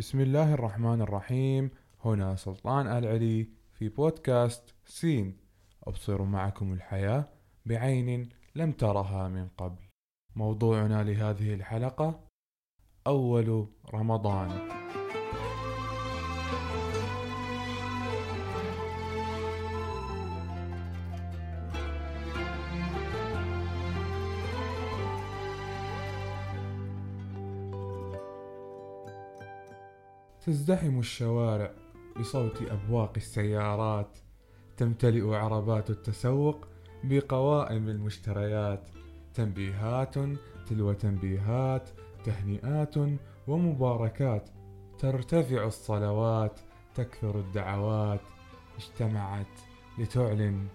بسم الله الرحمن الرحيم. هنا سلطان العلي في بودكاست سين. أبصر معكم الحياة بعين لم ترها من قبل. موضوعنا لهذه الحلقة أول رمضان. تزدحم الشوارع بصوت أبواق السيارات تمتلئ عربات التسوق بقوائم المشتريات. تنبيهات تلو تنبيهات تهنئات ومباركات. ترتفع الصلوات تكثر الدعوات. اجتمعت لتعلن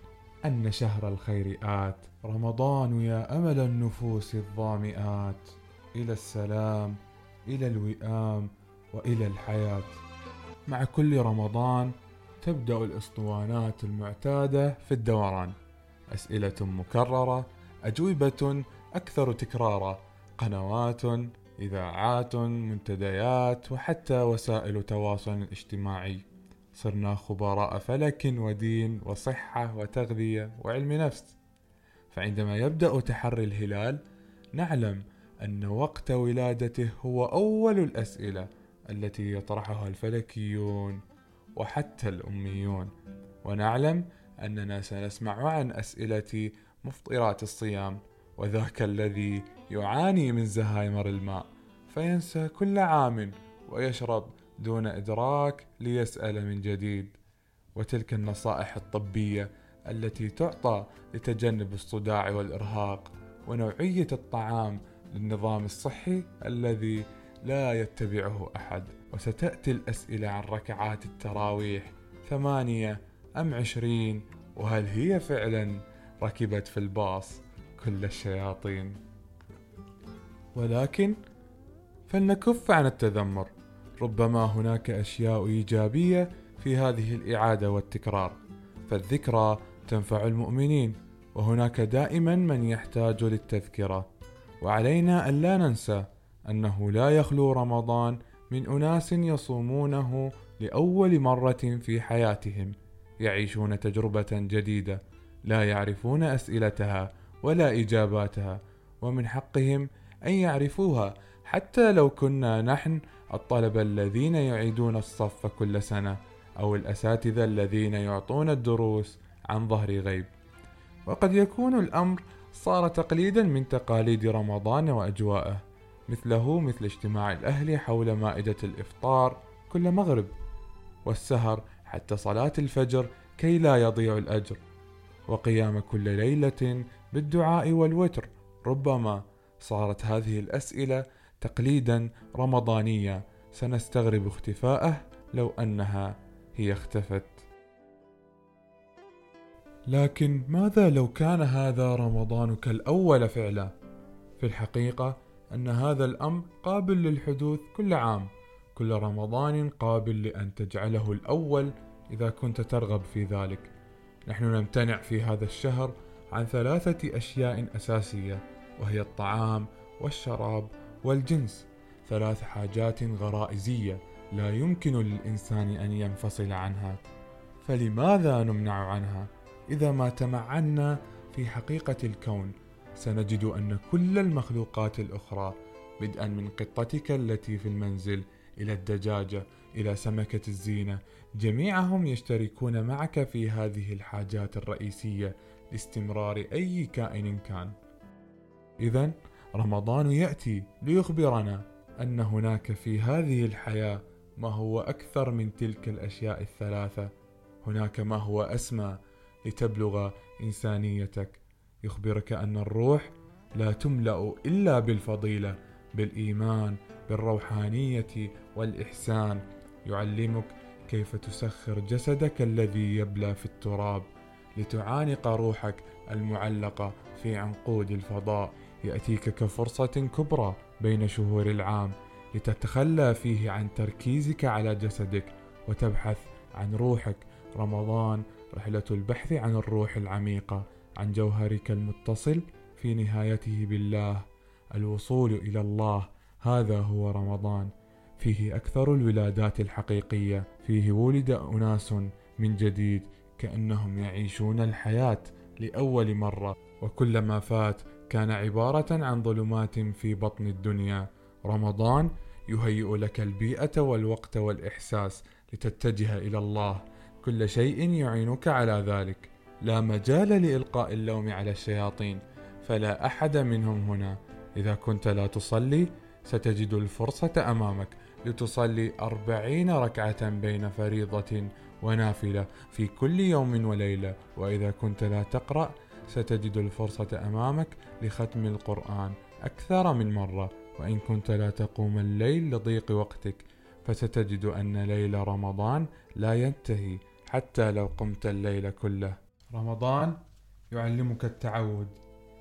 أن شهر الخير آت رمضان يا أمل النفوس الظامئات. إلى السلام إلى الوئام. وإلى الحياة. مع كل رمضان تبدأ الأسطوانات المعتادة في الدوران. أسئلة مكررة أجوبة أكثر تكرارا قنوات إذاعات منتديات وحتى وسائل تواصل اجتماعي صرنا خبراء فلك ودين وصحة وتغذية وعلم نفس. فعندما يبدأ تحري الهلال نعلم أن وقت ولادته هو أول الأسئلة. التي يطرحها الفلكيون وحتى الأميون. ونعلم أننا سنسمع عن أسئلة مفطرات الصيام وذاك الذي يعاني من زهايمر الماء فينسى كل عام ويشرب دون إدراك ليسأل من جديد. وتلك النصائح الطبية التي تعطى لتجنب الصداع والإرهاق ونوعية الطعام للنظام الصحي الذي لا يتبعه أحد وستأتي الأسئلة عن ركعات التراويح ثمانية أم عشرين وهل هي فعلا ركبت في الباص كل الشياطين؟ ولكن فلنكف عن التذمر ربما هناك أشياء إيجابية في هذه الإعادة والتكرار فالذكرى تنفع المؤمنين وهناك دائما من يحتاج للتذكرة وعلينا ألا ننسى أنه لا يخلو رمضان من أناس يصومونه لأول مرة في حياتهم يعيشون تجربة جديدة لا يعرفون أسئلتها ولا إجاباتها ومن حقهم أن يعرفوها حتى لو كنا نحن الطلبة الذين يعيدون الصف كل سنة أو الأساتذة الذين يعطون الدروس عن ظهر غيب. وقد يكون الأمر صار تقليدا من تقاليد رمضان وأجواءه. مثله مثل اجتماع الأهل حول مائدة الإفطار كل مغرب والسهر حتى صلاة الفجر كي لا يضيع الأجر وقيام كل ليلة بالدعاء والوتر ربما صارت هذه الأسئلة تقليدا رمضانيا سنستغرب اختفاءه لو أنها هي اختفت لكن ماذا لو كان هذا رمضانك الأول فعلا؟ في الحقيقة أن هذا الأمر قابل للحدوث كل عام كل رمضان قابل لأن تجعله الأول إذا كنت ترغب في ذلك. نحن نمتنع في هذا الشهر عن ثلاثة أشياء أساسية وهي الطعام والشراب والجنس. ثلاث حاجات غرائزية لا يمكن للإنسان أن ينفصل عنها. فلماذا نمنع عنها؟ إذا ما تمعنا في حقيقة الكون. سنجد أن كل المخلوقات الأخرى بدءا من قطتك التي في المنزل إلى الدجاجة إلى سمكة الزينة. جميعهم يشتركون معك في هذه الحاجات الرئيسية لاستمرار أي كائن كان. إذا رمضان يأتي ليخبرنا أن هناك في هذه الحياة ما هو أكثر من تلك الأشياء الثلاثة، هناك ما هو أسمى لتبلغ إنسانيتك. يخبرك أن الروح لا تملأ إلا بالفضيلة بالإيمان بالروحانية والإحسان. يعلمك كيف تسخر جسدك الذي يبلى في التراب لتعانق روحك المعلقة في عنقود الفضاء. يأتيك كفرصة كبرى بين شهور العام لتتخلى فيه عن تركيزك على جسدك وتبحث عن روحك. رمضان رحلة البحث عن الروح العميقة. عن جوهرك المتصل في نهايته بالله. الوصول إلى الله هذا هو رمضان. فيه أكثر الولادات الحقيقية. فيه ولد أناس من جديد كأنهم يعيشون الحياة لأول مرة. وكلما فات كان عبارة عن ظلمات في بطن الدنيا. رمضان يهيئ لك البيئة والوقت والإحساس لتتجه إلى الله. كل شيء يعينك على ذلك. لا مجال لإلقاء اللوم على الشياطين فلا أحد منهم هنا. إذا كنت لا تصلي ستجد الفرصة أمامك لتصلي أربعين ركعة بين فريضة ونافلة في كل يوم وليلة. وإذا كنت لا تقرأ ستجد الفرصة أمامك لختم القرآن أكثر من مرة. وإن كنت لا تقوم الليل لضيق وقتك فستجد أن ليل رمضان لا ينتهي حتى لو قمت الليل كله. رمضان يعلمك التعود.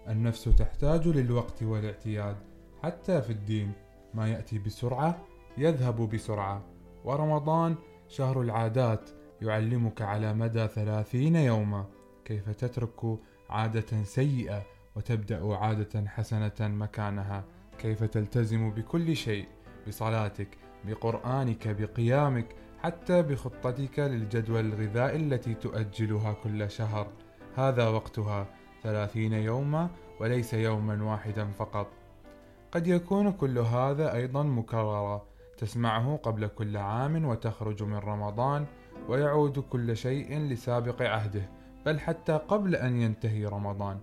النفس تحتاج للوقت والاعتياد حتى في الدين. ما يأتي بسرعة يذهب بسرعة. ورمضان شهر العادات يعلمك على مدى ثلاثين يوما. كيف تترك عادة سيئة وتبدأ عادة حسنة مكانها؟ كيف تلتزم بكل شيء؟ بصلاتك بقرآنك بقيامك؟ حتى بخطتك للجدول الغذائي التي تؤجلها كل شهر. هذا وقتها ثلاثين يوما وليس يوما واحدا فقط. قد يكون كل هذا أيضا مكررا تسمعه قبل كل عام وتخرج من رمضان ويعود كل شيء لسابق عهده بل حتى قبل أن ينتهي رمضان.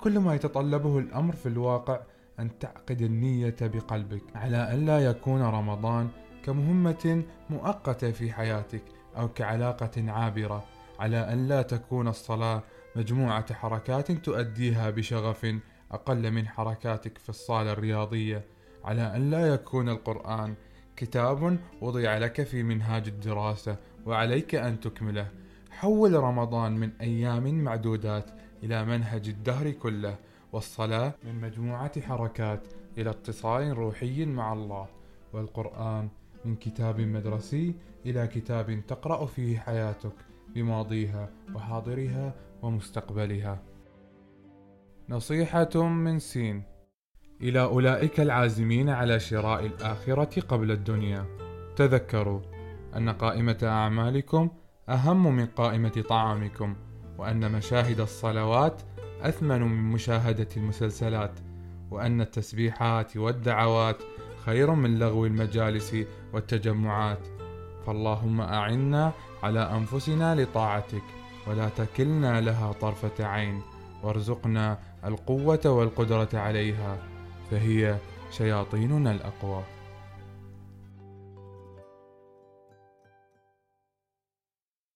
كل ما يتطلبه الأمر في الواقع أن تعقد النية بقلبك على أن لا يكون رمضان كمهمة مؤقتة في حياتك أو كعلاقة عابرة على أن لا تكون الصلاة مجموعة حركات تؤديها بشغف أقل من حركاتك في الصالة الرياضية على أن لا يكون القرآن كتاب وضع لك في منهاج الدراسة وعليك أن تكمله. حول رمضان من أيام معدودات إلى منهج الدهر كله والصلاة من مجموعة حركات إلى اتصال روحي مع الله والقرآن من كتاب مدرسي إلى كتاب تقرأ فيه حياتك بماضيها وحاضرها ومستقبلها. نصيحة من سين. إلى أولئك العازمين على شراء الآخرة قبل الدنيا. تذكروا أن قائمة أعمالكم أهم من قائمة طعامكم وأن مشاهد الصلوات أثمن من مشاهدة المسلسلات وأن التسبيحات والدعوات خير من لغو المجالس والتجمعات. فاللهم أعنا على أنفسنا لطاعتك ولا تكلنا لها طرفة عين وارزقنا القوة والقدرة عليها فهي شياطيننا الأقوى.